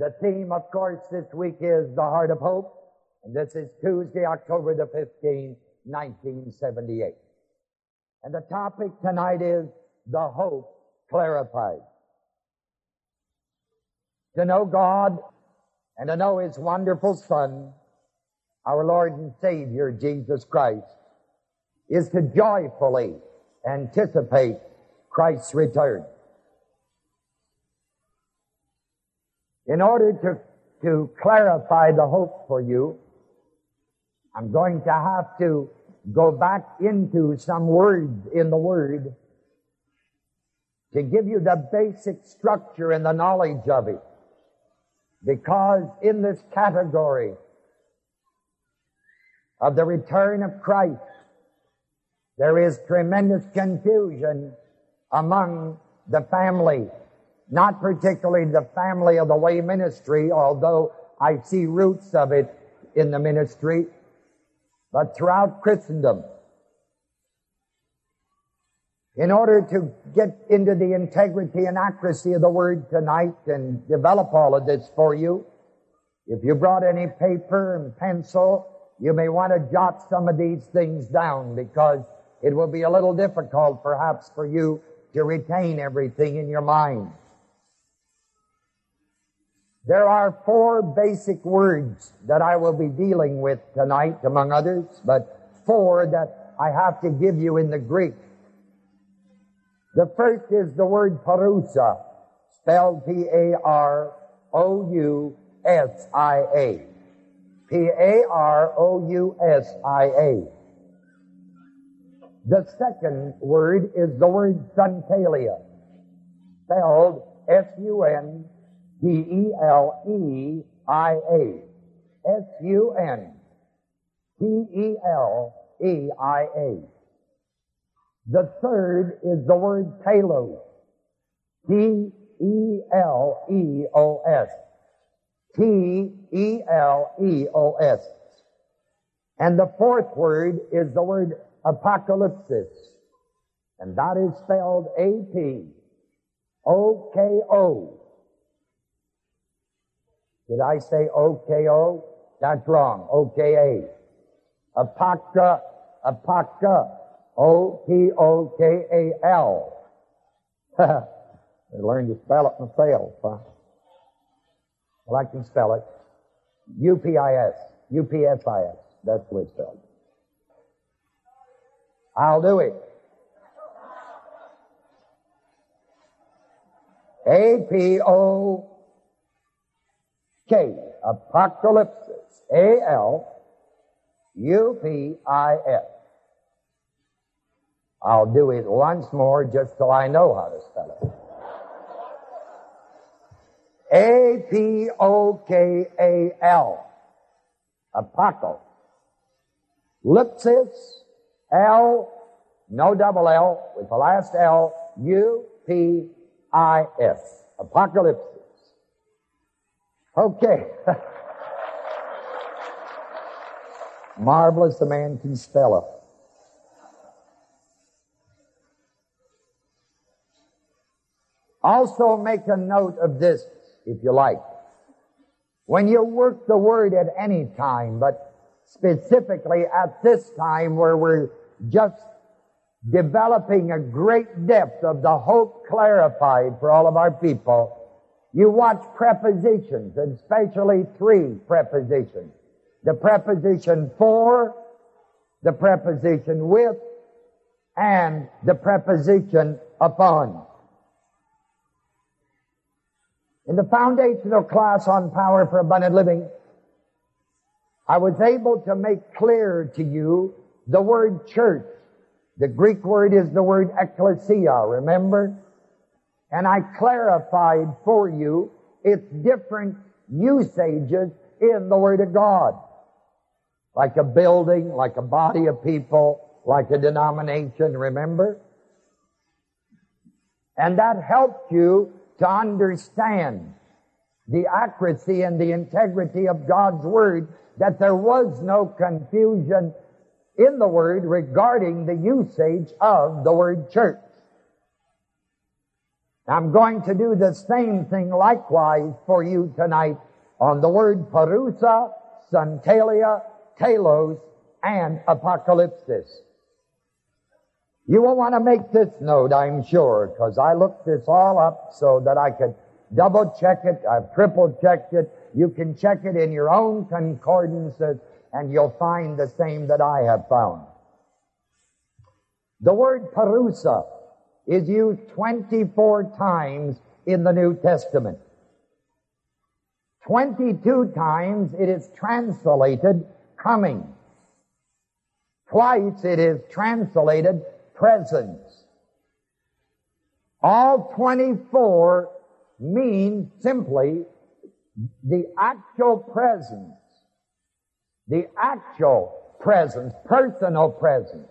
The theme, of course, this week is the heart of hope. And this is Tuesday, October the 15th, 1978. And the topic tonight is the hope clarified. To know God and to know His wonderful Son, our Lord and Savior, Jesus Christ, is to joyfully anticipate Christ's return. In order to, to clarify the hope for you, I'm going to have to go back into some words in the Word to give you the basic structure and the knowledge of it. Because in this category of the return of Christ, there is tremendous confusion among the family, not particularly the family of the way ministry, although I see roots of it in the ministry, but throughout Christendom. In order to get into the integrity and accuracy of the word tonight and develop all of this for you, if you brought any paper and pencil, you may want to jot some of these things down because it will be a little difficult perhaps for you to retain everything in your mind. There are four basic words that I will be dealing with tonight, among others, but four that I have to give you in the Greek. The first is the word parousia, spelled P-A-R-O-U-S-I-A. P-A-R-O-U-S-I-A. The second word is the word sunteleia, spelled S-U-N-T-E-L-E-I-A. S-U-N-T-E-L-E-I-A. The third is the word telos, T-E-L-E-O-S. T-E-L-E-O-S. And the fourth word is the word apocalypsis. And that is spelled A-P-O-K-O. Did I say O-K-O? That's wrong. O-K-A. Apoca, apoca, O-P-O-K-A-L. I learned to spell it myself. Huh? Well, I can spell it. U-P-I-S. U-P-S-I-S. That's the way it's spelled. I'll do it. A-P-O-K. Apocalypsis. A-L-U-P-I-S. I'll do it once more just so I know how to spell it. A-P-O-K-A-L. Apocalypsis. L, no double L, with the last L, U, P, I, S. Apocalypse. Okay. Marvelous the man can spell it. Also make a note of this, if you like. When you work the word at any time, but specifically at this time where we're just developing a great depth of the hope clarified for all of our people, you watch prepositions, especially three prepositions. The preposition for, the preposition with, and the preposition upon. In the foundational class on power for abundant living, I was able to make clear to you the word church. The Greek word is the word ecclesia, remember? And I clarified for you its different usages in the Word of God. Like a building, like a body of people, like a denomination, remember? And that helped you to understand the accuracy and the integrity of God's Word, that there was no confusion in the Word regarding the usage of the word church. I'm going to do the same thing likewise for you tonight on the word parousia, sunteleia, telos, and apocalypsis. You will want to make this note, I'm sure, because I looked this all up so that I could double check it. I've triple checked it. You can check it in your own concordances and you'll find the same that I have found. The word parousia is used 24 times in the New Testament. 22 times it is translated coming. Twice it is translated presence. All 24 mean simply the actual presence, the actual presence, personal presence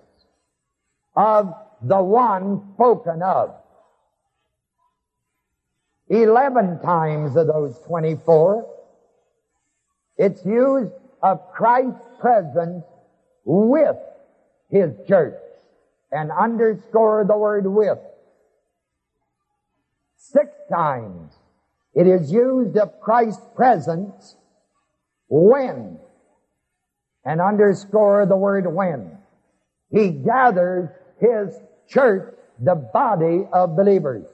of the one spoken of. Eleven times of those 24, it's used of Christ's presence with His church. And underscore the word with. Six times it is used of Christ's presence when. And underscore the word when. He gathers His church, the body of believers.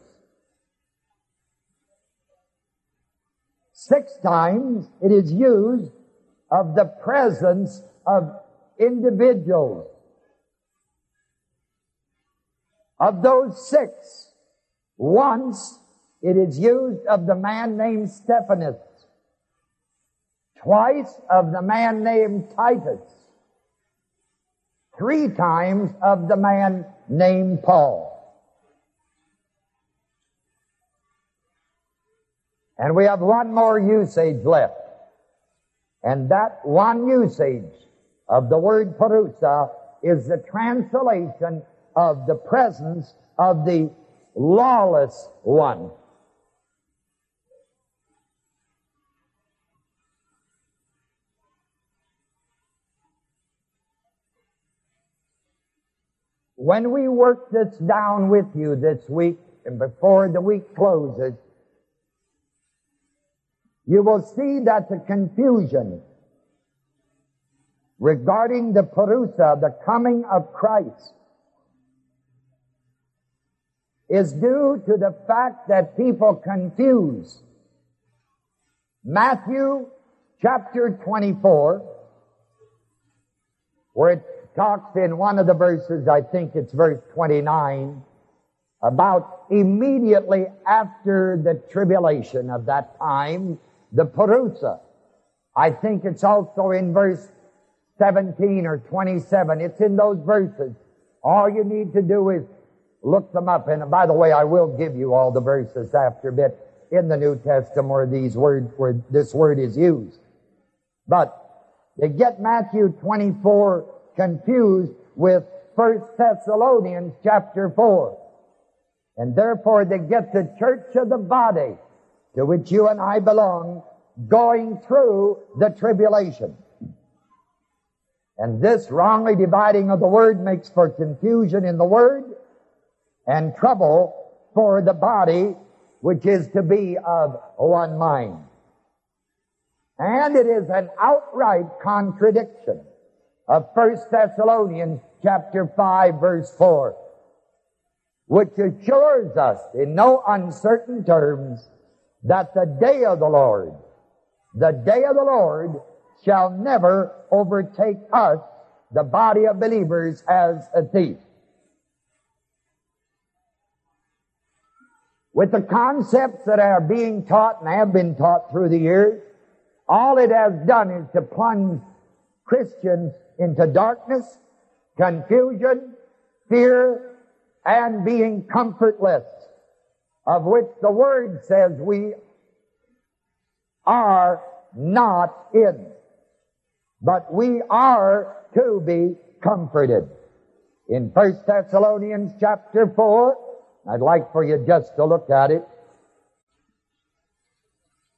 Six times it is used of the presence of individuals. Of those six, once it is used of the man named Stephanas, twice of the man named Titus, three times of the man named Paul. And we have one more usage left. And that one usage of the word parousia is the translation of the presence of the lawless one. When we work this down with you this week and before the week closes, you will see that the confusion regarding the parousia, the coming of Christ, is due to the fact that people confuse Matthew chapter 24, where it talks in one of the verses, I think it's verse 29, about immediately after the tribulation of that time, the parousia. I think it's also in verse 17 or 27. It's in those verses. All you need to do is look them up. And by the way, I will give you all the verses after a bit in the New Testament where these words, where this word is used. But they get Matthew 24 confused with 1 Thessalonians chapter 4. And therefore they get the church of the body to which you and I belong going through the tribulation. And this wrongly dividing of the word makes for confusion in the word and trouble for the body which is to be of one mind. And it is an outright contradiction of 1 Thessalonians chapter 5 verse 4, which assures us in no uncertain terms that the day of the Lord, the day of the Lord shall never overtake us, the body of believers, as a thief. With the concepts that are being taught and have been taught through the years, all it has done is to plunge Christians into darkness, confusion, fear, and being comfortless, of which the Word says we are not in. But we are to be comforted. In 1 Thessalonians chapter 4, I'd like for you just to look at it.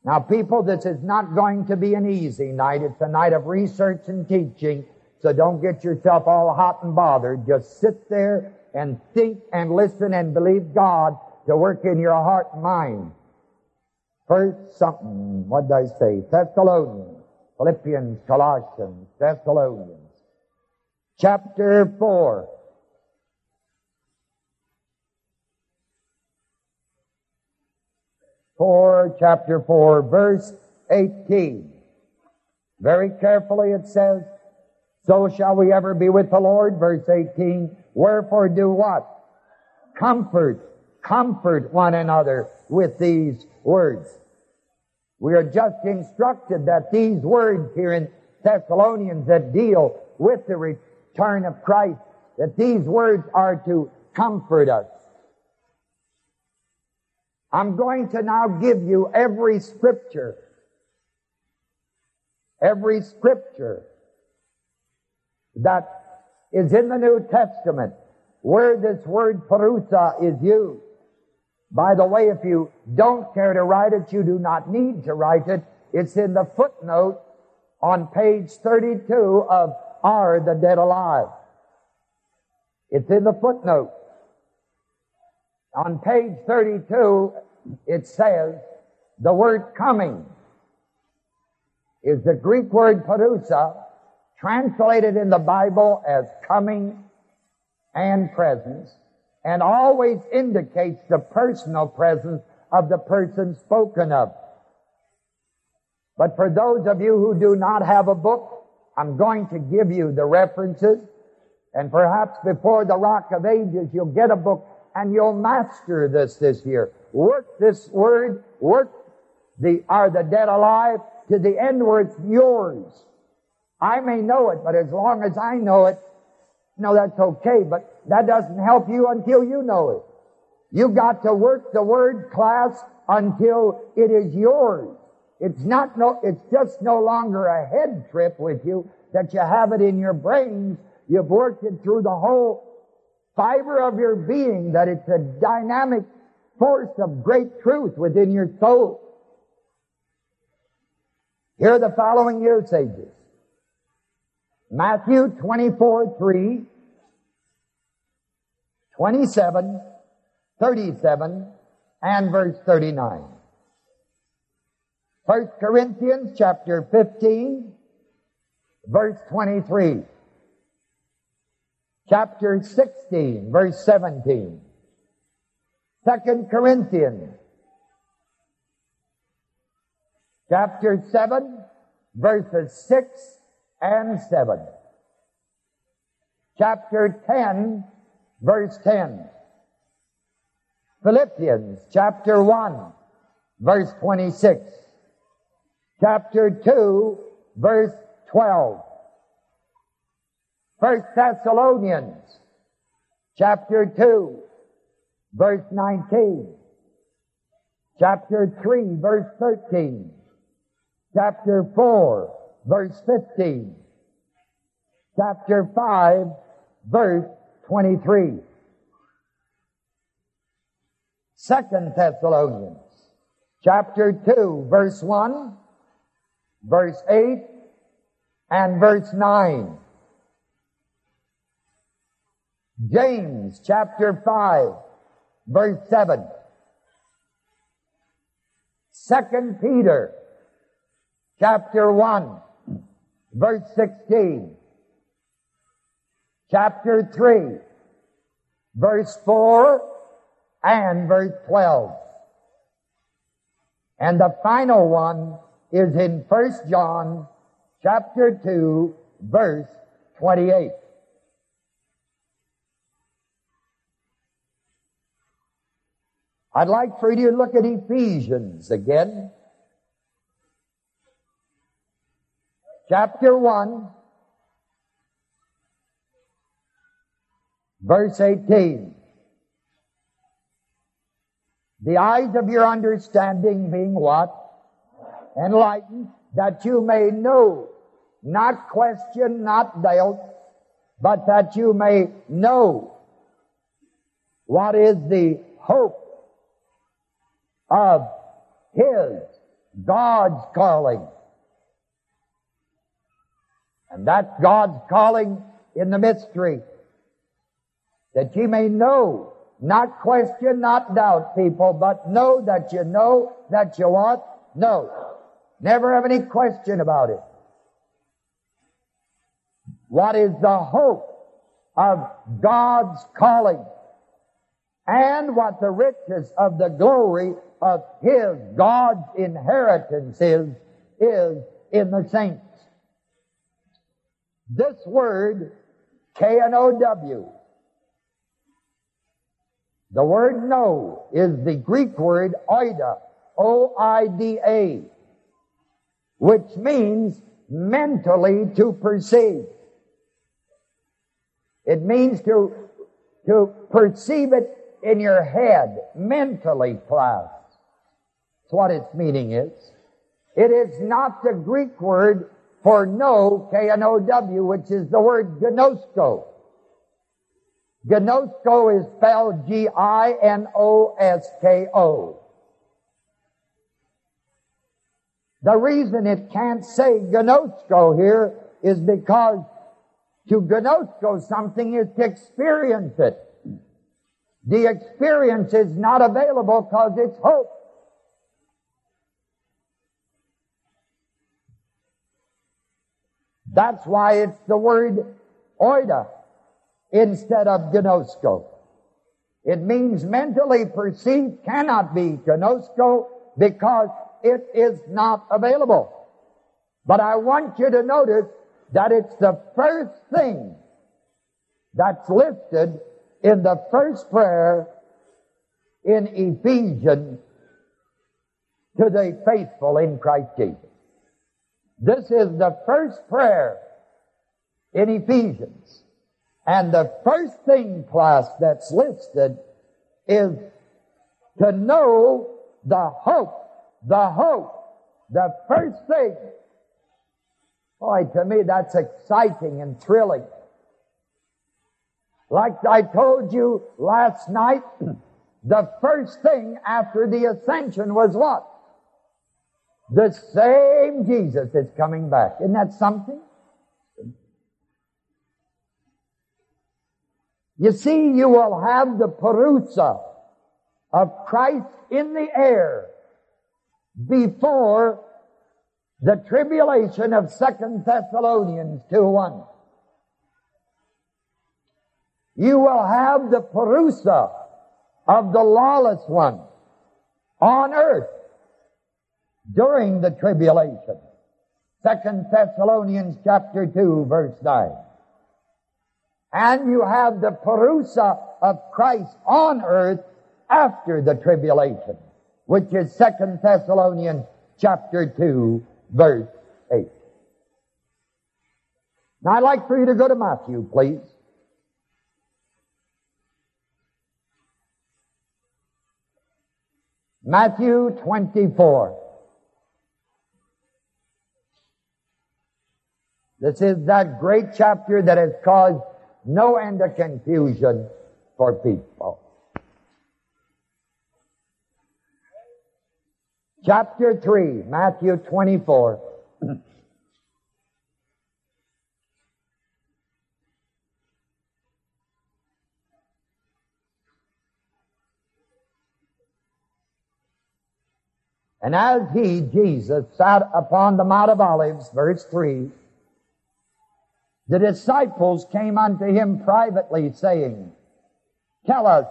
Now people, this is not going to be an easy night. It's a night of research and teaching. So don't get yourself all hot and bothered. Just sit there and think and listen and believe God to work in your heart and mind. First something, what did I say? Thessalonians, Philippians, Colossians, Thessalonians. Chapter 4. Four, chapter four, verse 18. Very carefully it says, so shall we ever be with the Lord, verse 18. Wherefore do what? Comfort, comfort one another with these words. We are just instructed that these words here in Thessalonians that deal with the return of Christ, that these words are to comfort us. I'm going to now give you every scripture, every scripture that is in the New Testament where this word parousia is used. By the way, if you don't care to write it, you do not need to write it. It's in the footnote on page 32 of Are the Dead Alive? It's in the footnote. On page 32, it says the word coming is the Greek word parousia, translated in the Bible as coming and presence, and always indicates the personal presence of the person spoken of. But for those of you who do not have a book, I'm going to give you the references, and perhaps before the Rock of Ages, you'll get a book and you'll master this this year. Work this word, work the, are the dead alive to the end where it's yours. I may know it, but as long as I know it, no, that's okay, but that doesn't help you until you know it. You've got to work the word class until it is yours. It's not no, it's just no longer a head trip with you that you have it in your brains. You've worked it through the whole fiber of your being that it's a dynamic force of great truth within your soul. Here are the following usages. Matthew 24, 3, 27, 37, and verse 39. 1 Corinthians chapter 15, verse 23. Chapter 16, verse 17. 2 Corinthians chapter 7, verses 6 and 7. Chapter 10, verse 10. Philippians chapter 1, verse 26. Chapter 2, verse 12. First Thessalonians chapter 2, verse 19. Chapter 3, verse 13. Chapter 4, verse 15. Chapter 5, verse 23. Second Thessalonians, chapter 2, verse 1, verse 8, and verse 9. James chapter 5, verse 7. Second Peter chapter 1, verse 16. Chapter 3, verse 4 and verse 12. And the final one is in 1 John chapter 2, verse 28. I'd like for you to look at Ephesians again. Chapter 1, verse 18. The eyes of your understanding being what? Enlightened, that you may know, not question, not doubt, but that you may know what is the hope of His, God's calling and that's God's calling in the mystery. That ye may know Not question, not doubt, people, but know that you know that you what? Know. Never have any question about it. What is the hope of God's calling? And what the riches of the glory of His, God's inheritance is, is in the saints. This word, K-N-O-W, the word know is the Greek word oida, O-I-D-A, which means mentally to perceive. It means to, to perceive it in your head, mentally, class. That's what its meaning is. It is not the Greek word for know, K-N-O-W, which is the word ginosko. Ginosko is spelled G-I-N-O-S-K-O. The reason it can't say ginosko here is because to ginosko something is to experience it. The experience is not available because it's hope. That's why it's the word oida instead of ginosko. It means mentally perceived cannot be ginosko because it is not available. But I want you to notice that it's the first thing that's listed in the first prayer in Ephesians to the faithful in Christ Jesus. This is the first prayer in Ephesians. And the first thing, class, that's listed is to know the hope, the hope, the first thing. Boy, to me that's exciting and thrilling. Like I told you last night, the first thing after the ascension was what? The same Jesus is coming back. Isn't that something? You see, you will have the parousia of Christ in the air before the tribulation of Second Thessalonians 2.1. You will have the parousia of the lawless one on earth during the tribulation. Second Thessalonians chapter 2 verse 9. And you have the parousia of Christ on earth after the tribulation, which is Second Thessalonians chapter 2 verse 8. Now I'd like for you to go to Matthew, please. Matthew 24. This is that great chapter that has caused no end of confusion for people. Chapter 3, Matthew 24. And as he, Jesus, sat upon the Mount of Olives, verse 3, the disciples came unto him privately, saying, Tell us,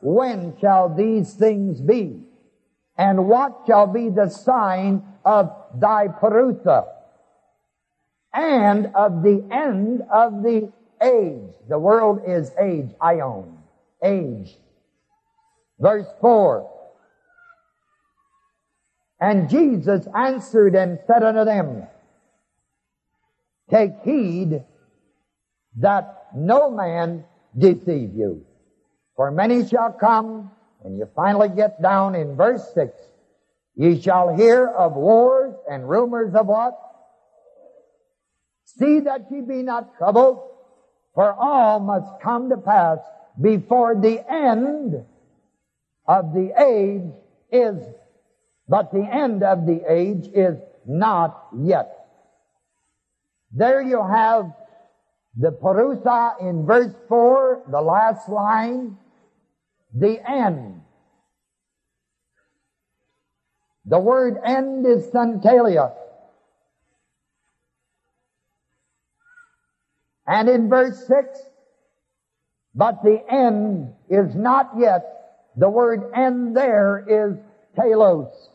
when shall these things be? And what shall be the sign of thy parousia? And of the end of the age. The world is age, aion, age. Verse 4. And Jesus answered and said unto them, Take heed that no man deceive you. For many shall come, and you finally get down in verse 6, ye shall hear of wars and rumors of what? See that ye be not troubled, for all must come to pass before the end of the age is but the end of the age is not yet. There you have the parousia in verse 4, the last line. the end. The word end is sunteleia. And in verse 6, but the end is not yet. The word end there is telos.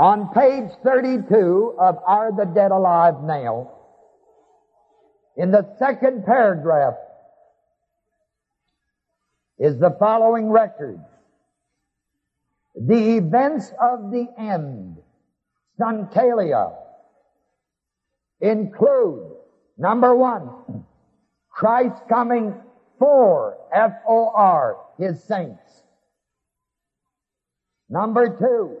On page 32 of Are the Dead Alive Now, in the second paragraph, is the following record. The events of the end, Sunteleia, include, number one, Christ coming for, F-O-R, His saints. Number two,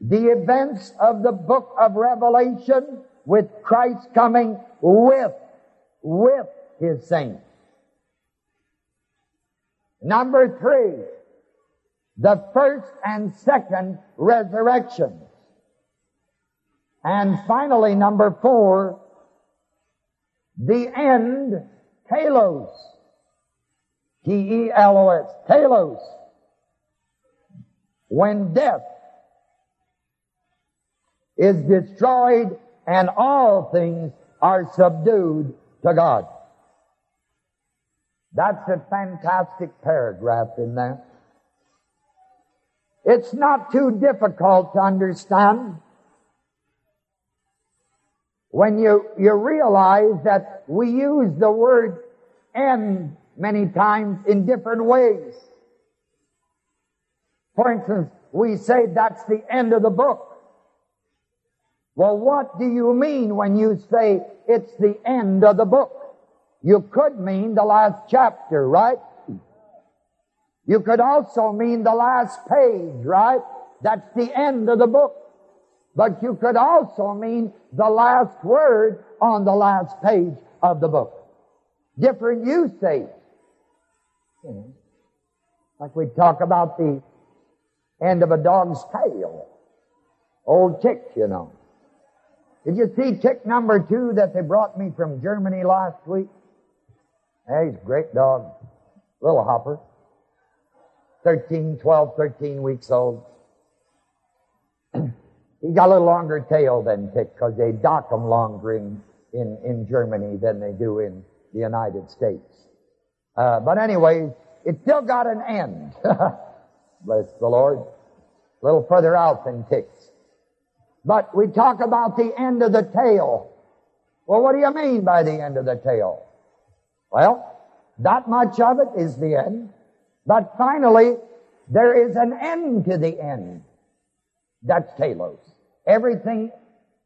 the events of the book of Revelation with Christ coming with, with His saints. Number three, the first and second resurrections. And finally, number four, the end, telos. T-E-L-O-S, telos. When death is destroyed and all things are subdued to God. That's a fantastic paragraph in there. It's not too difficult to understand when you, you realize that we use the word end many times in different ways. For instance, we say that's the end of the book. Well, what do you mean when you say it's the end of the book? You could mean the last chapter, right? You could also mean the last page, right? That's the end of the book. But you could also mean the last word on the last page of the book. Different usage. Like we talk about the end of a dog's tail. Old tick, you know. Did you see tick number two that they brought me from Germany last week? Hey, he's a great dog. Little hopper. 13, 12, 13 weeks old. he's got a little longer tail than tick because they dock them longer in, in, in Germany than they do in the United States. Uh, but anyway, it still got an end. Bless the Lord. A little further out than ticks. But we talk about the end of the tail. Well, what do you mean by the end of the tail? Well, that much of it is the end. But finally, there is an end to the end. That's telos. Everything,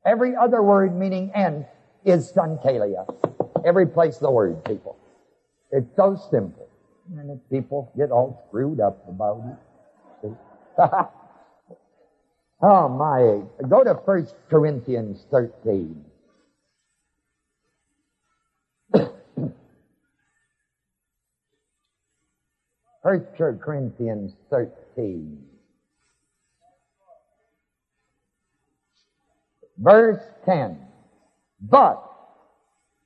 every other word meaning end is sunteleia. Every place the word, people. It's so simple. And people get all screwed up about it. Oh my. Go to 1 Corinthians 13. First Corinthians 13. Verse 10. But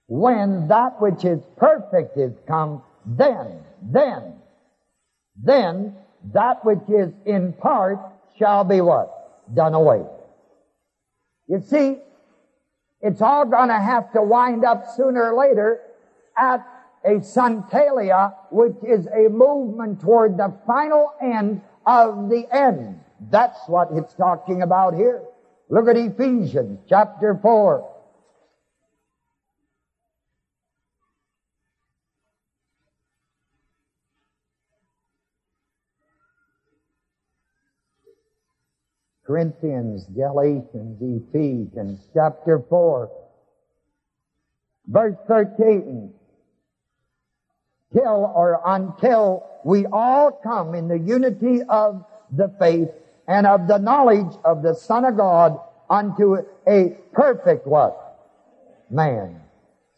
when that which is perfect is come, then, then, then that which is in part shall be what? Done away. You see, it's all gonna have to wind up sooner or later at a sunteleia, which is a movement toward the final end of the end. That's what it's talking about here. Look at Ephesians chapter 4. Corinthians, Galatians, Ephesians, chapter 4, verse 13. Till or until we all come in the unity of the faith and of the knowledge of the Son of God unto a perfect what? Man.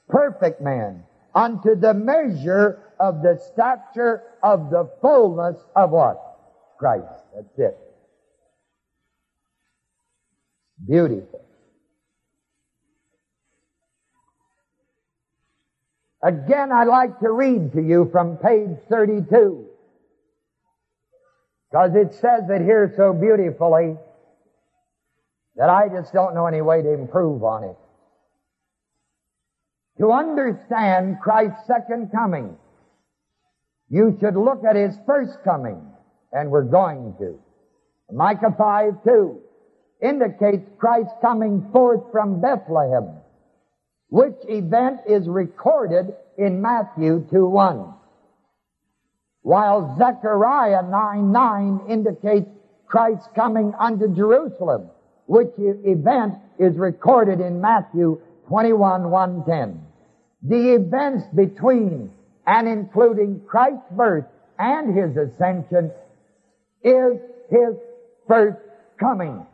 Perfect man. Unto the measure of the stature of the fullness of what? Christ. That's it. Beautiful. Again, I'd like to read to you from page 32. Because it says it here so beautifully that I just don't know any way to improve on it. To understand Christ's second coming, you should look at His first coming, and we're going to. Micah 5 2 indicates Christ coming forth from Bethlehem, which event is recorded in Matthew 2 1. While Zechariah 9 9 indicates Christ coming unto Jerusalem, which event is recorded in Matthew 21 110. The events between and including Christ's birth and His ascension is His first coming.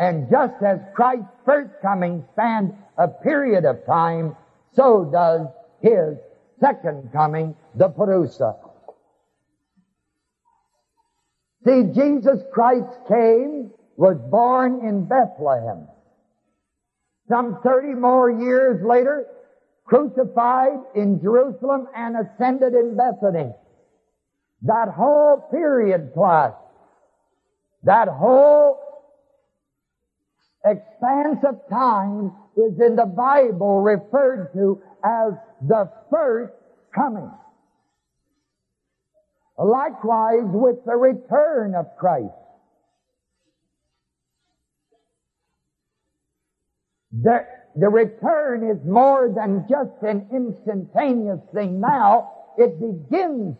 And just as Christ's first coming spanned a period of time, so does His second coming, the Parousia. See, Jesus Christ came, was born in Bethlehem. Some 30 more years later, crucified in Jerusalem and ascended in Bethany. That whole period class, that whole expanse of time is in the Bible referred to as the first coming. Likewise with the return of Christ. The, the return is more than just an instantaneous thing now. It begins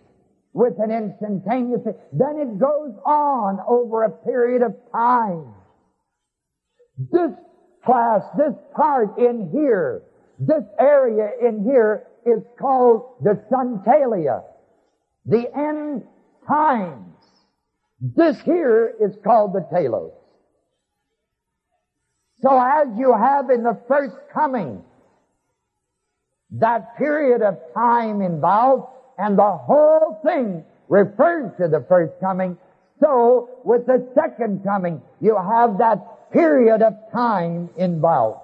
with an instantaneous thing. Then it goes on over a period of time. This class, this part in here, this area in here is called the Sunteleia, the end times. This here is called the Telos. So as you have in the first coming, that period of time involved and the whole thing refers to the first coming, so with the second coming, you have that period of time involved.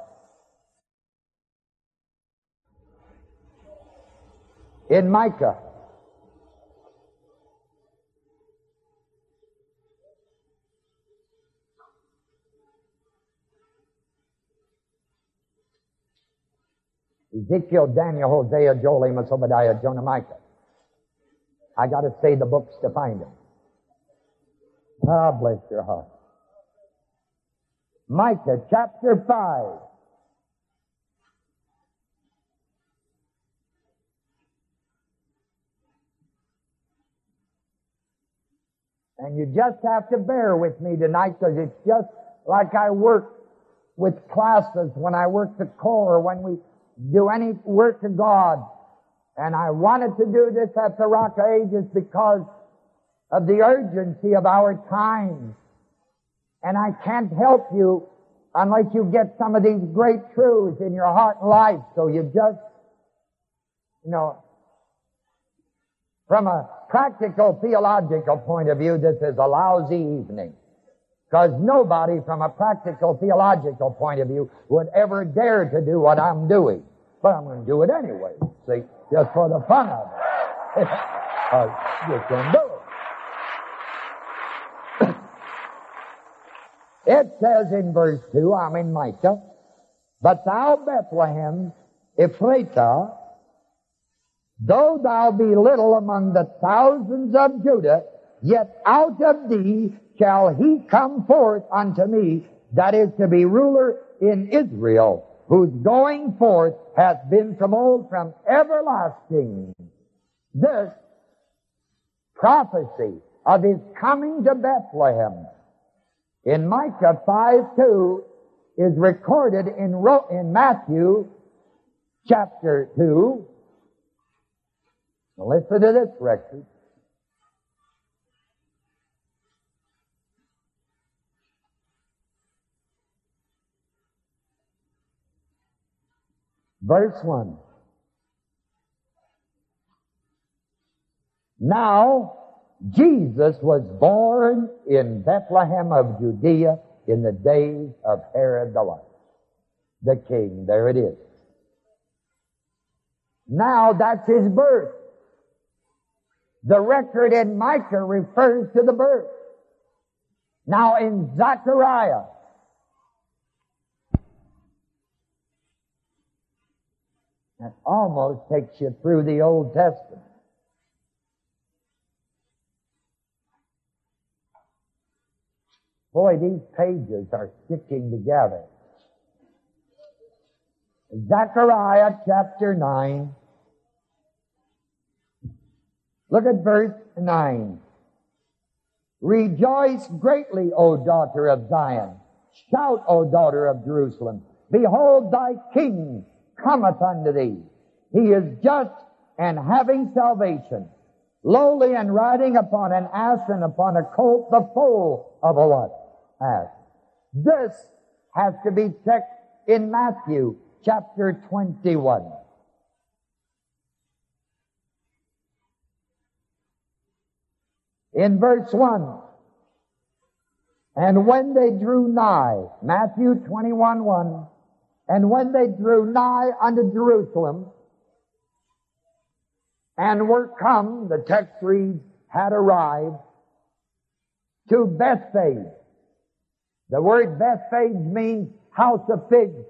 In Micah, Ezekiel, Daniel, Hosea, Joel, Amos, Obadiah, Jonah, Micah. I gotta say the books to find them. Ah, bless your heart. Micah chapter 5. And you just have to bear with me tonight because it's just like I work with classes when I work the core, when we do any work of God. And I wanted to do this at the Rock Ages because of the urgency of our times. And I can't help you unless you get some of these great truths in your heart and life. So you just, you know, from a practical theological point of view, this is a lousy evening. Because nobody from a practical theological point of view would ever dare to do what I'm doing. But I'm going to do it anyway. See, just for the fun of it. I uh, just going to do it. It says in verse 2, I'm in Micah, But thou, Bethlehem, Ephrathah, though thou be little among the thousands of Judah, yet out of thee shall he come forth unto me that is to be ruler in Israel, whose going forth hath been from old, from everlasting. This prophecy of his coming to Bethlehem in Micah 5 2 is recorded in, in Matthew chapter 2. Now listen to this record. Verse 1. Now, Jesus was born in Bethlehem of Judea in the days of Herod the? The king. There it is. Now that's his birth. The record in Micah refers to the birth. Now in Zechariah, that almost takes you through the Old Testament. Boy, these pages are sticking together. Zechariah chapter 9. Look at verse 9. Rejoice greatly, O daughter of Zion. Shout, O daughter of Jerusalem. Behold, thy king cometh unto thee. He is just and having salvation, lowly and riding upon an ass and upon a colt, the foal of a what? This has to be checked in Matthew chapter 21. In verse 1, and when they drew nigh, Matthew 21, 1, and when they drew nigh unto Jerusalem, and were come, the text reads, had arrived, to Bethphage. The word Bethphage means house of figs.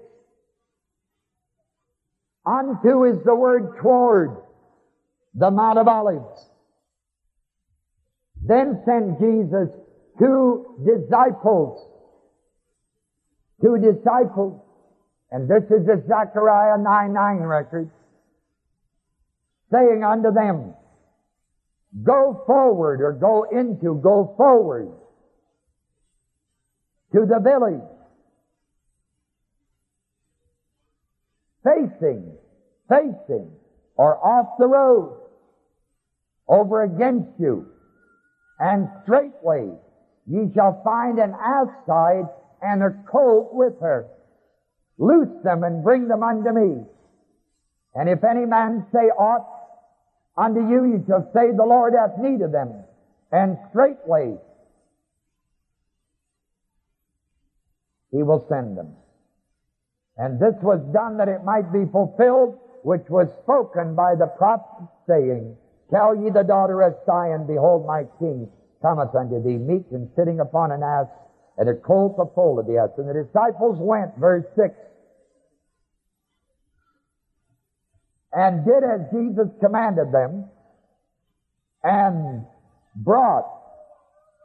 Unto is the word toward the Mount of Olives. Then sent Jesus two disciples. Two disciples. And this is the Zechariah 9 9 record. Saying unto them, Go forward or go into, go forward to the village facing, facing, or off the road, over against you, and straightway ye shall find an ass tied and a colt with her. Loose them and bring them unto me. And if any man say aught unto you, you shall say, the Lord hath need of them. And straightway he will send them. And this was done that it might be fulfilled, which was spoken by the prophet saying, Tell ye the daughter of Zion, behold my king cometh unto thee, meek and sitting upon an ass, and a colt the foal of the ass. And the disciples went, verse 6, and did as Jesus commanded them, and brought,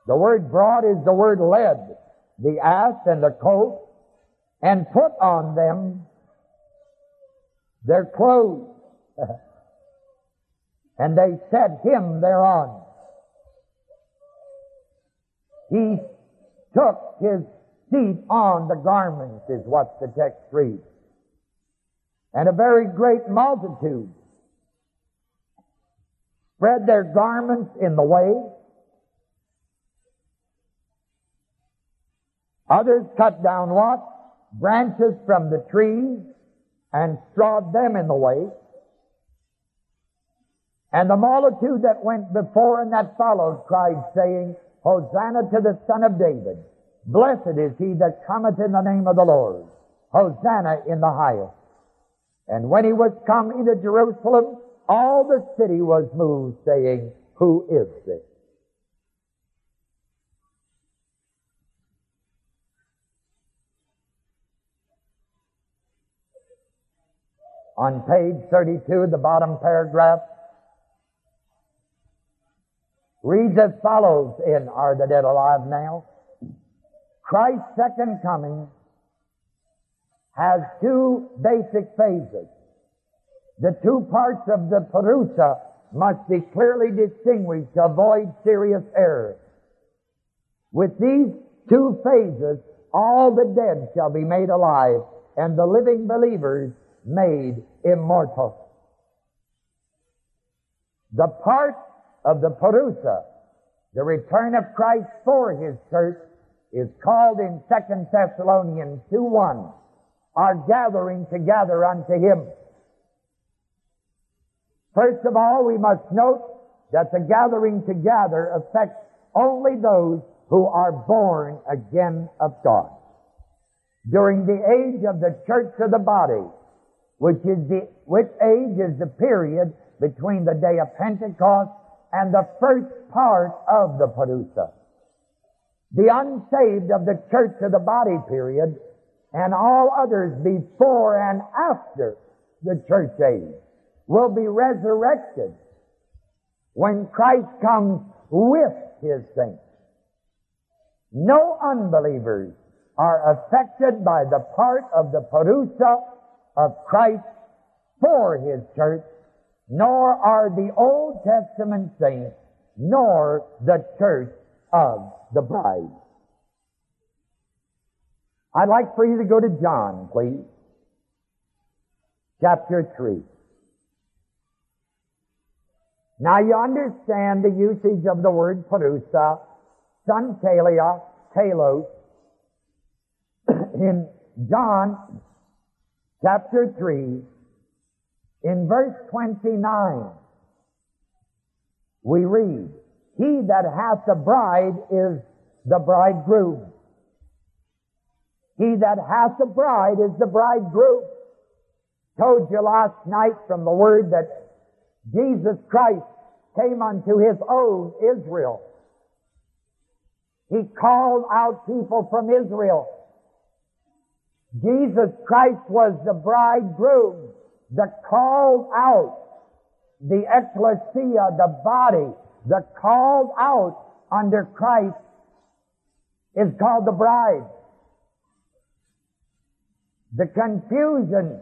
the word brought is the word led, the ass and the colt, and put on them their clothes. and they set him thereon. He took his seat on the garments, is what the text reads. And a very great multitude spread their garments in the way. Others cut down what? branches from the trees and strawed them in the way. And the multitude that went before and that followed cried, saying, Hosanna to the Son of David. Blessed is he that cometh in the name of the Lord. Hosanna in the highest. And when he was come into Jerusalem, all the city was moved, saying, Who is this? On page 32, the bottom paragraph reads as follows in Are the Dead Alive Now? Christ's second coming has two basic phases. The two parts of the Parousia must be clearly distinguished to avoid serious error. With these two phases, all the dead shall be made alive, and the living believers made immortal. The part of the Parousia, the return of Christ for His church, is called in 2 Thessalonians 2.1, our gathering together unto Him. First of all, we must note that the gathering together affects only those who are born again of God. During the age of the church of the body, which is the, which age is the period between the day of Pentecost and the first part of the Parousia. The unsaved of the church of the body period and all others before and after the church age will be resurrected when Christ comes with his saints. No unbelievers are affected by the part of the parousia of Christ for his church, nor are the Old Testament saints, nor the church of the bride. I'd like for you to go to John, please. Chapter 3. Now you understand the usage of the word parousia, sunteleia, telos, in John chapter 3, in verse 29, we read, He that hath the bride is the bridegroom. He that hath the bride is the bridegroom. Told you last night from the word that Jesus Christ came unto his own Israel. He called out people from Israel. Jesus Christ was the bridegroom, that called out, the ecclesia, the body, that called out under Christ is called the bride. The confusion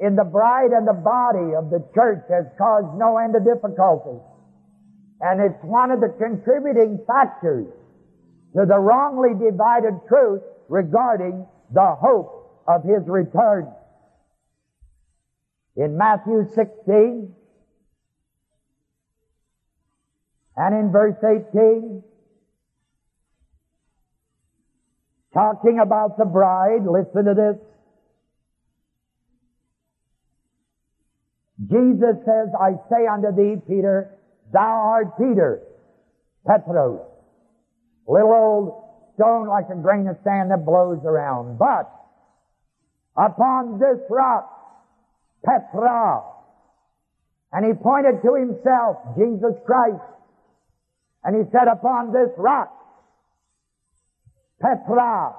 in the bride and the body of the church has caused no end of difficulty. And it's one of the contributing factors to the wrongly divided truth regarding the hope of His return. In Matthew 16 and in verse 18, talking about the bride, listen to this. Jesus says, I say unto thee, Peter, thou art Peter, Petros, little old stone like a grain of sand that blows around. But upon this rock, Petra, and he pointed to himself, Jesus Christ, and he said, upon this rock, Petra,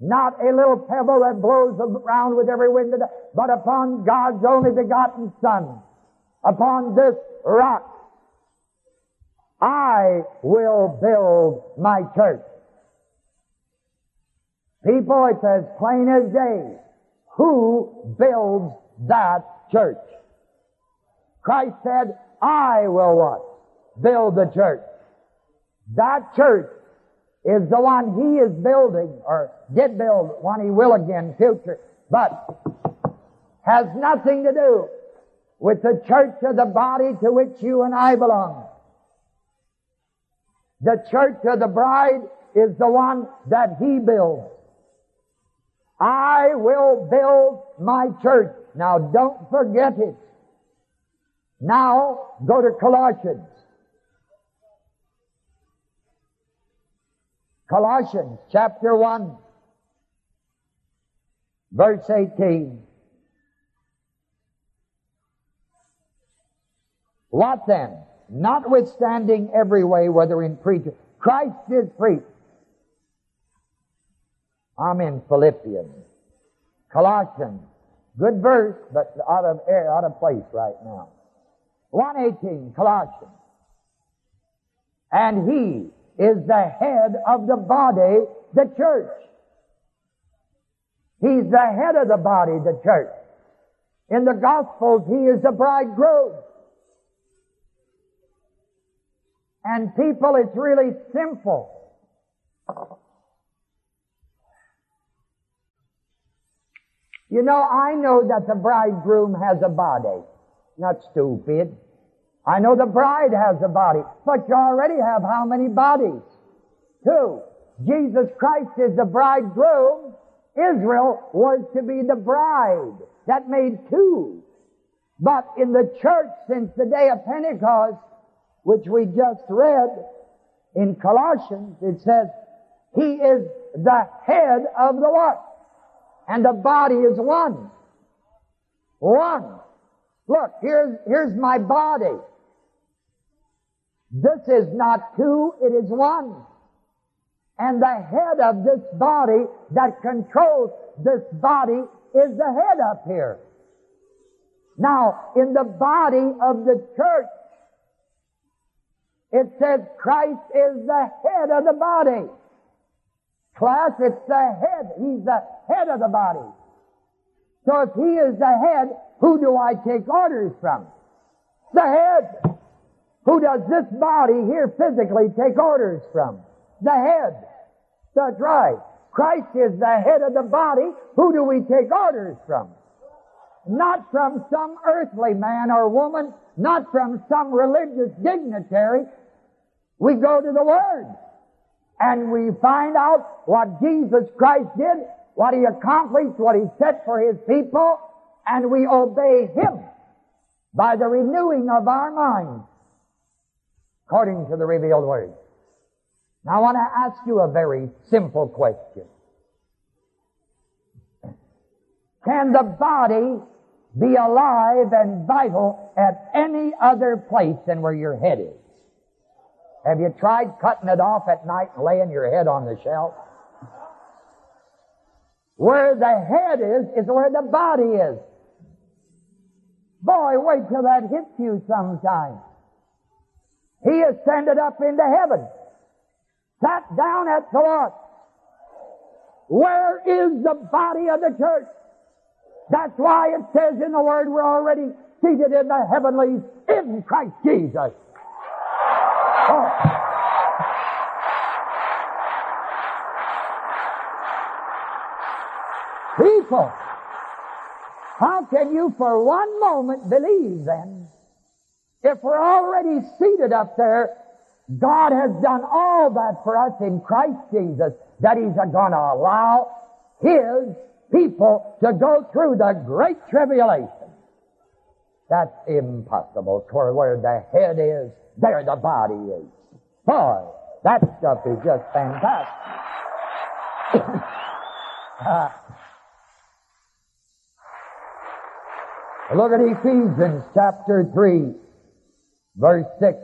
not a little pebble that blows around with every wind, but upon God's only begotten Son, upon this rock, I will build my church. People, it's as plain as day. Who builds that church? Christ said, I will what? Build the church. That church is the one he is building, or did build, one he will again, future, but has nothing to do with the church of the body to which you and I belong. The church of the bride is the one that he builds. I will build my church. Now don't forget it. Now go to Colossians. Colossians chapter 1 verse 18. What then? Notwithstanding every way, whether in preaching, Christ is preached I'm in Philippians. Colossians. Good verse, but out of air, out of place right now. 118, Colossians. And he is the head of the body, the church. He's the head of the body, the church. In the Gospels, he is the bridegroom. And people, it's really simple. You know, I know that the bridegroom has a body. Not stupid. I know the bride has a body. But you already have how many bodies? Two. Jesus Christ is the bridegroom. Israel was to be the bride. That made two. But in the church since the day of Pentecost, which we just read in Colossians, it says, He is the head of the what? And the body is one. One. Look, here's, here's my body. This is not two, it is one. And the head of this body that controls this body is the head up here. Now, in the body of the church, it says Christ is the head of the body. Class, it's the head. He's the head of the body. So if he is the head, who do I take orders from? The head. Who does this body here physically take orders from? The head. That's right. Christ is the head of the body. Who do we take orders from? Not from some earthly man or woman, not from some religious dignitary. We go to the Word and we find out what Jesus Christ did, what He accomplished, what He set for His people, and we obey Him by the renewing of our minds according to the revealed Word. Now I want to ask you a very simple question. Can the body be alive and vital at any other place than where your head is? Have you tried cutting it off at night and laying your head on the shelf? Where the head is, is where the body is. Boy, wait till that hits you sometime. He ascended up into heaven, sat down at the Lord. Where is the body of the church? That's why it says in the Word we're already seated in the heavenlies in Christ Jesus. People, how can you for one moment believe then if we're already seated up there, God has done all that for us in Christ Jesus, that He's going to allow His people to go through the great tribulation. That's impossible. For where the head is, there the body is. Boy, that stuff is just fantastic. look at Ephesians chapter 3. Verse 6.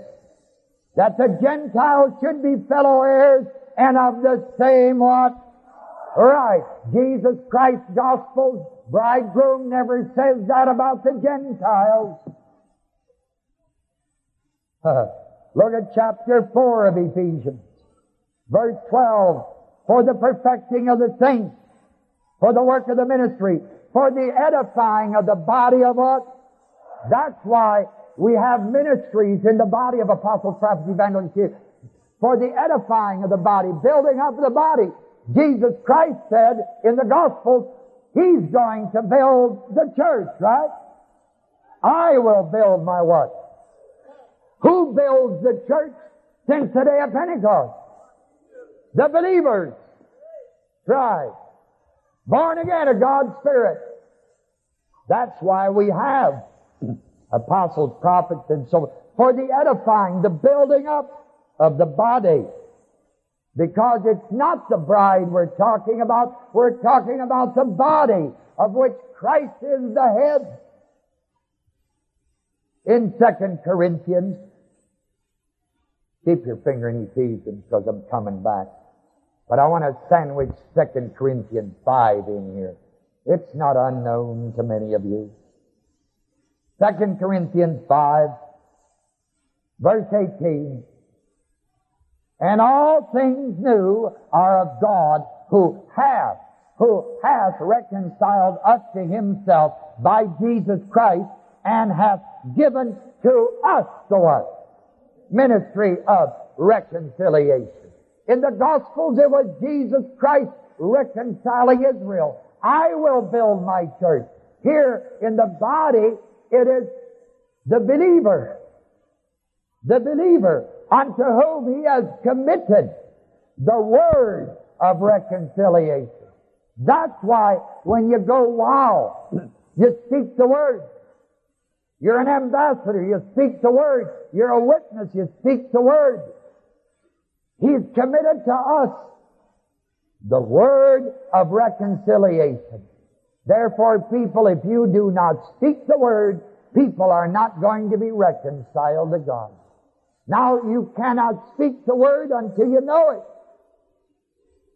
That the Gentiles should be fellow heirs and of the same what? Right. Jesus Christ's gospel bridegroom never says that about the Gentiles. Look at chapter 4 of Ephesians. Verse 12. For the perfecting of the saints, for the work of the ministry, for the edifying of the body of us. That's why we have ministries in the body of apostles, prophets, evangelists for the edifying of the body, building up the body. Jesus Christ said in the Gospels, He's going to build the church, right? I will build my what? Who builds the church since the day of Pentecost? The believers. Right. Born again of God's Spirit. That's why we have apostles, prophets, and so on, for the edifying, the building up of the body. Because it's not the bride we're talking about, we're talking about the body of which Christ is the head. In 2 Corinthians, keep your finger in Ephesians because I'm coming back. But I want to sandwich 2 Corinthians 5 in here. It's not unknown to many of you. Second Corinthians 5, verse 18. And all things new are of God who hath, who hath reconciled us to himself by Jesus Christ and hath given to us the what? Ministry of reconciliation. In the Gospels it was Jesus Christ reconciling Israel. I will build my church. Here in the body it is the believer. The believer unto whom he has committed the word of reconciliation. That's why when you go wow, you speak the word. You're an ambassador, you speak the word. You're a witness, you speak the word. He's committed to us the word of reconciliation. Therefore, people, if you do not speak the word, people are not going to be reconciled to God. Now, you cannot speak the word until you know it.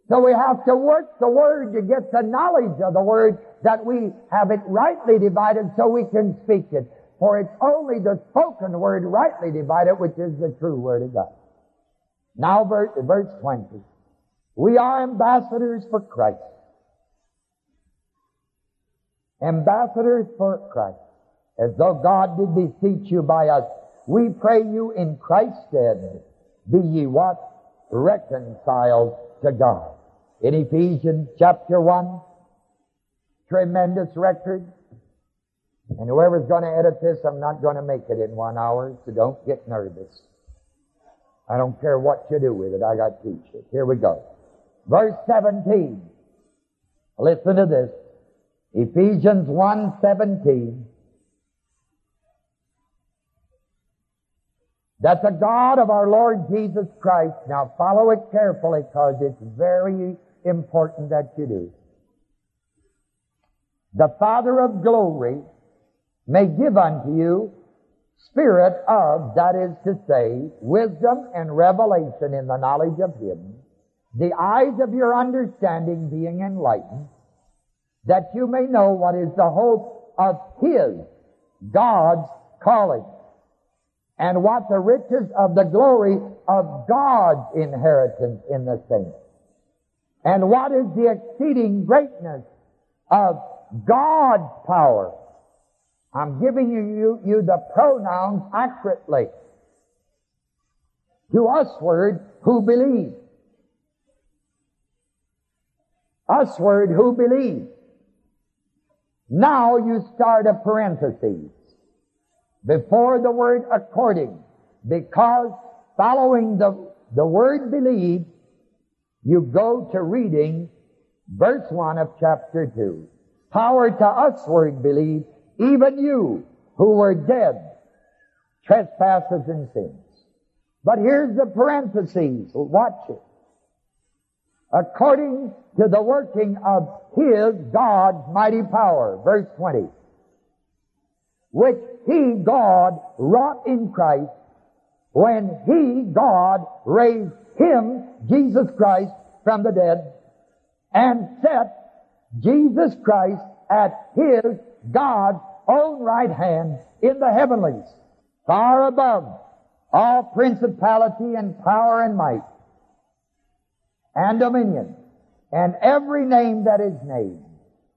So we have to work the word to get the knowledge of the word that we have it rightly divided so we can speak it. For it's only the spoken word rightly divided which is the true word of God. Now verse, verse 20. We are ambassadors for Christ. Ambassadors for Christ. As though God did beseech you by us. We pray you in Christ's stead, be ye what? Reconciled to God. In Ephesians chapter 1, tremendous record. And whoever's going to edit this, I'm not going to make it in one hour, so don't get nervous. I don't care what you do with it. I got to teach it. Here we go. Verse 17. Listen to this. Ephesians 1, 17. That the God of our Lord Jesus Christ, now follow it carefully because it's very important that you do. The Father of glory may give unto you spirit of, that is to say, wisdom and revelation in the knowledge of Him, the eyes of your understanding being enlightened, that you may know what is the hope of His, God's calling, and what the riches of the glory of God's inheritance in the saints, and what is the exceeding greatness of God's power I'm giving you, you the pronouns accurately. To usward who believe. Usward who believe. Now you start a parenthesis before the word according, because following the, the word believe, you go to reading verse 1 of chapter 2. Power to usward believe even you who were dead, trespasses and sins. But here's the parentheses. Watch it. According to the working of His, God's mighty power. Verse 20. Which He, God, wrought in Christ when He, God, raised Him, Jesus Christ, from the dead and set Jesus Christ at His God's own right hand in the heavenlies, far above all principality and power and might and dominion and every name that is named,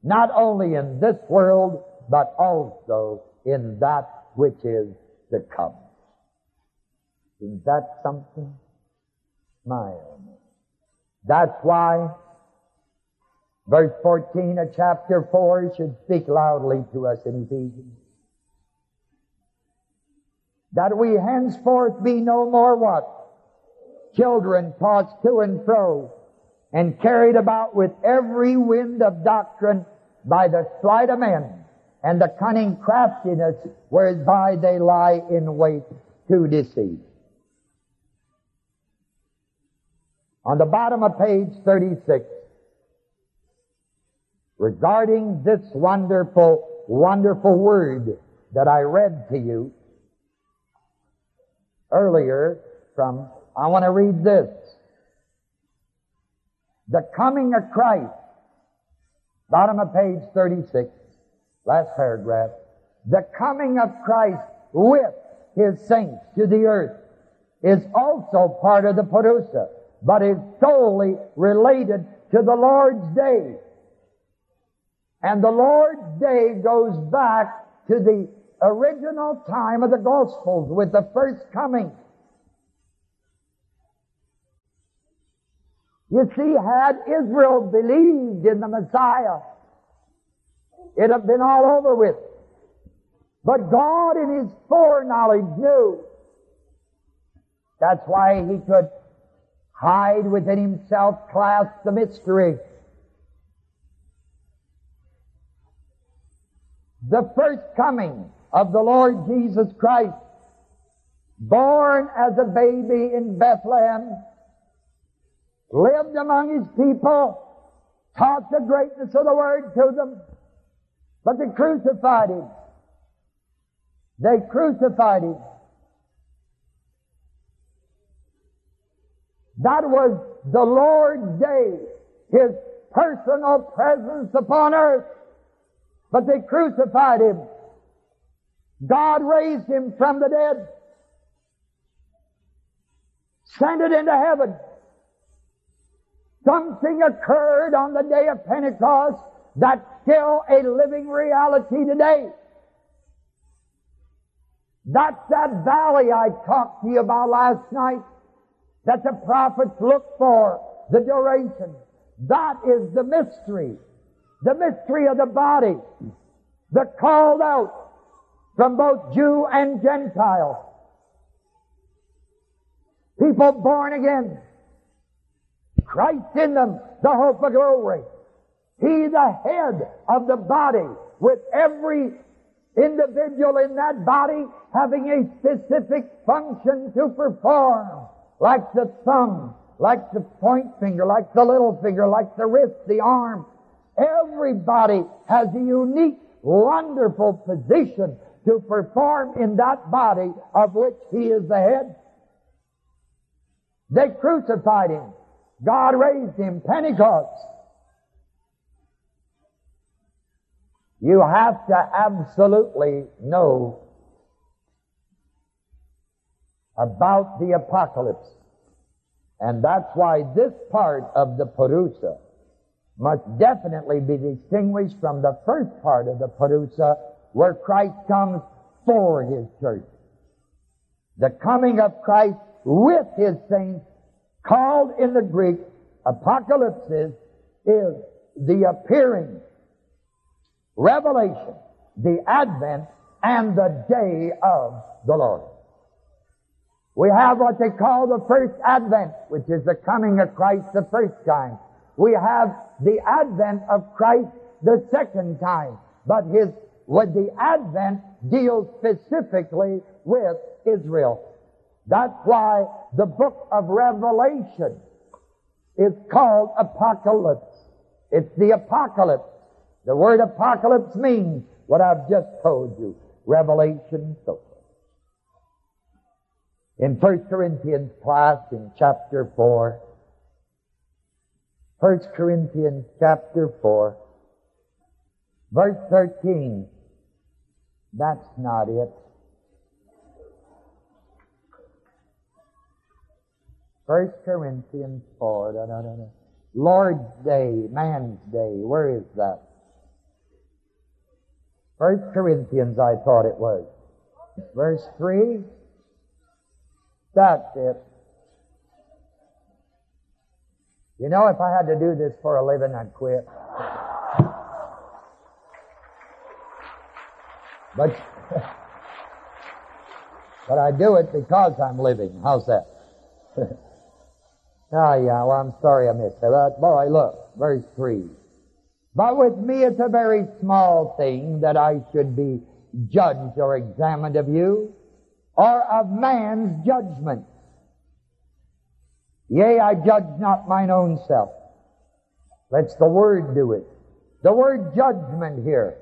not only in this world, but also in that which is to come. Isn't that something? Own. That's why Verse 14 of chapter 4 should speak loudly to us in Ephesians. That we henceforth be no more what? Children tossed to and fro and carried about with every wind of doctrine by the sleight of men and the cunning craftiness whereby they lie in wait to deceive. On the bottom of page 36, regarding this wonderful, wonderful word that I read to you earlier from, I want to read this. The coming of Christ, bottom of page 36, last paragraph. The coming of Christ with his saints to the earth is also part of the Parousia, but is solely related to the Lord's day. And the Lord's day goes back to the original time of the Gospels with the first coming. You see, had Israel believed in the Messiah, it'd have been all over with. But God in His foreknowledge knew. That's why He could hide within Himself, clasp the mystery the first coming of the Lord Jesus Christ, born as a baby in Bethlehem, lived among his people, taught the greatness of the Word to them, But they crucified him. They crucified him. That was the Lord's day, His personal presence upon earth. But they crucified Him. God raised Him from the dead. Sent it into heaven. Something occurred on the day of Pentecost that's still a living reality today. That's that valley I talked to you about last night that the prophets look for, the duration. That is the mystery. The mystery of the body. The called out from both Jew and Gentile. People born again. Christ in them, the hope of glory. He the head of the body with every individual in that body having a specific function to perform like the thumb, like the point finger, like the little finger, like the wrist, the arm. Everybody has a unique, wonderful position to perform in that body of which he is the head. They crucified him. God raised him. Pentecost. You have to absolutely know about the apocalypse. And that's why this part of the Parousia must definitely be distinguished from the first part of the Parousia where Christ comes for His church. The coming of Christ with His saints, called in the Greek apocalypsis, is the appearing, revelation, the advent, and the day of the Lord. We have what they call the first advent, which is the coming of Christ the first time. We have the advent of Christ the second time. But his, with the advent deals specifically with Israel. That's why the book of Revelation is called Apocalypse. It's the apocalypse. The word apocalypse means what I've just told you. Revelation, so forth. in 1 Corinthians class in chapter 4. 1 Corinthians chapter 4, verse 13. That's not it. First Corinthians 4. Da, da, da, Lord's Day, man's day. Where is that? First Corinthians, I thought it was. Verse 3. That's it. You know, if I had to do this for a living, I'd quit. But, but I do it because I'm living. How's that? oh yeah, well I'm sorry I missed that. But boy, look, verse 3. But with me it's a very small thing that I should be judged or examined of you or of man's judgment. Yea, I judge not mine own self. Let's the word do it. The word judgment here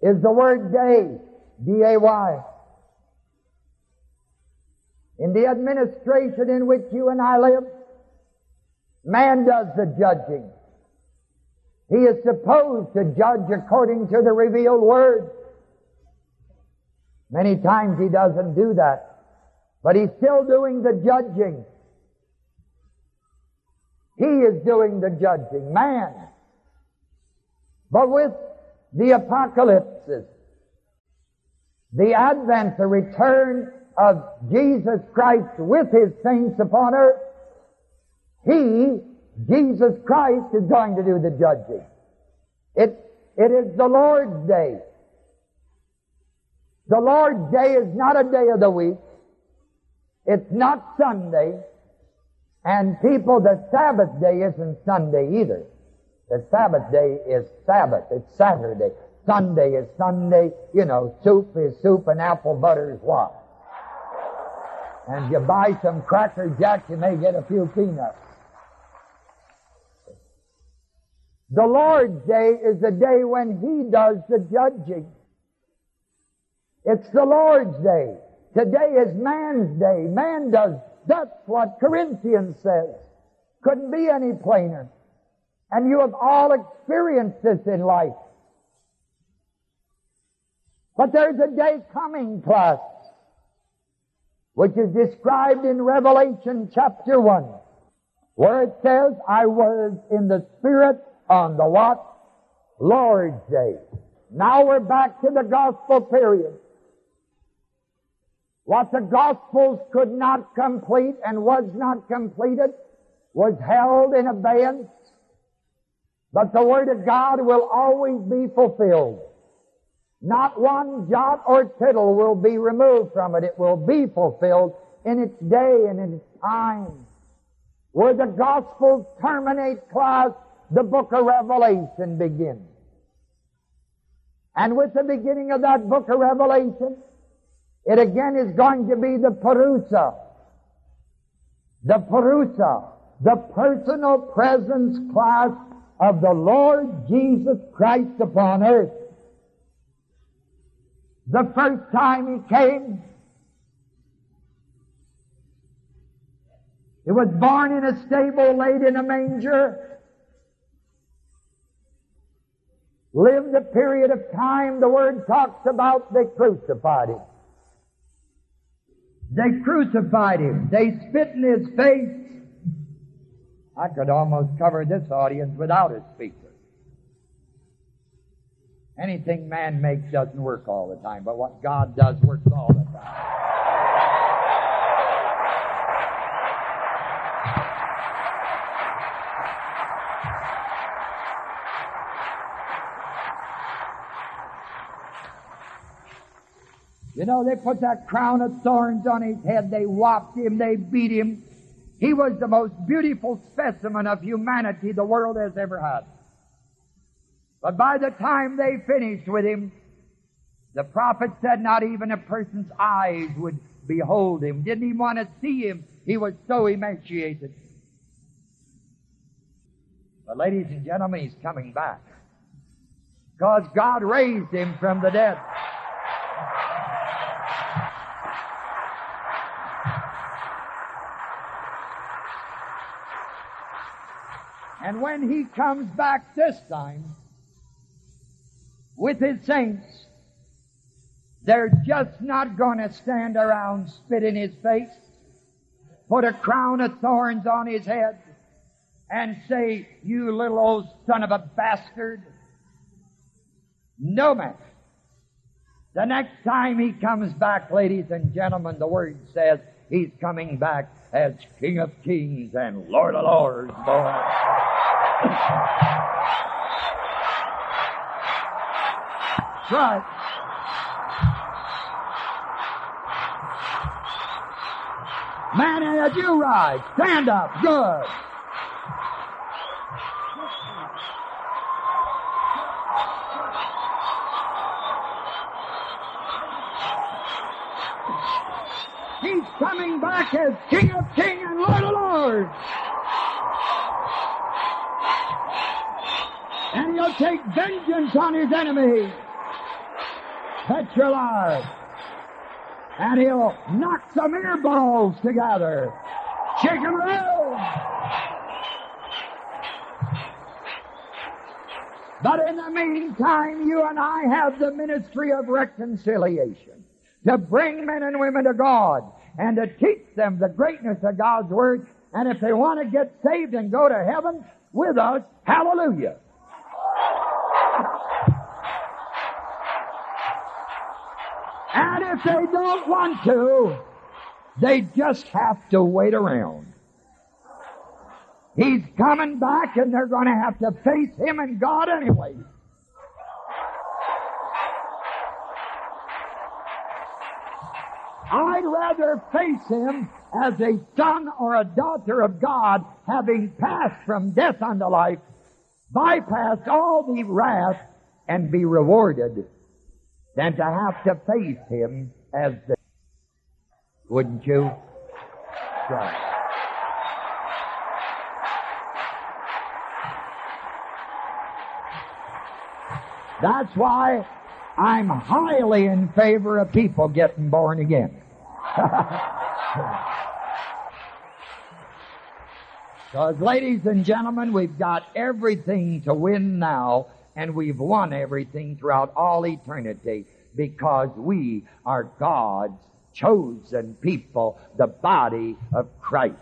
is the word day, D-A-Y. In the administration in which you and I live, man does the judging. He is supposed to judge according to the revealed word. Many times he doesn't do that. But he's still doing the judging. He is doing the judging, man. But with the apocalypses, the advent, the return of Jesus Christ with his saints upon earth, he, Jesus Christ, is going to do the judging. It, it is the Lord's day. The Lord's Day is not a day of the week. It's not Sunday. And people, the Sabbath day isn't Sunday either. The Sabbath day is Sabbath. It's Saturday. Sunday is Sunday. You know, soup is soup and apple butter is what? And you buy some Cracker Jacks, you may get a few peanuts. The Lord's day is the day when He does the judging. It's the Lord's day. Today is man's day. Man does. That's what Corinthians says. Couldn't be any plainer. And you have all experienced this in life. But there's a day coming, class, which is described in Revelation chapter 1, where it says, I was in the Spirit on the what? Lord's Day. Now we're back to the gospel period. What the Gospels could not complete and was not completed was held in abeyance. But the Word of God will always be fulfilled. Not one jot or tittle will be removed from it. It will be fulfilled in its day and in its time. Where the Gospels terminate, class, the book of Revelation begins. And with the beginning of that book of Revelation, it again is going to be the Parousia. The Parousia. The personal presence class of the Lord Jesus Christ upon earth. The first time He came, He was born in a stable, laid in a manger, lived a period of time, the Word talks about, they crucified Him. They crucified him. They spit in his face. I could almost cover this audience without a speaker. Anything man makes doesn't work all the time, but what God does works all the time. You know, they put that crown of thorns on his head. They whopped him. They beat him. He was the most beautiful specimen of humanity the world has ever had. But by the time they finished with him, the prophet said not even a person's eyes would behold him. Didn't even want to see him. He was so emaciated. But ladies and gentlemen, he's coming back. Because God raised him from the dead. And when he comes back this time with his saints, they're just not going to stand around, spit in his face, put a crown of thorns on his head, and say, you little old son of a bastard. No man. The next time he comes back, ladies and gentlemen, the word says he's coming back as King of Kings and Lord of Lords, boy. That's right. Man, had you right. Stand up. Good. He's coming back as King of Kings and Lord of Lords. He'll take vengeance on his enemies. Petrolard. And he'll knock some earballs together. Shake 'em around. But in the meantime, you and I have the ministry of reconciliation to bring men and women to God and to teach them the greatness of God's Word. And if they want to get saved and go to heaven with us, hallelujah. If they don't want to, they just have to wait around. He's coming back and they're going to have to face Him and God anyway. I'd rather face Him as a son or a daughter of God having passed from death unto life, bypassed all the wrath and be rewarded than to have to face Him as the, wouldn't you? Right. That's why I'm highly in favor of people getting born again. Because, ladies and gentlemen, we've got everything to win now, and we've won everything throughout all eternity because we are God's chosen people, the body of Christ.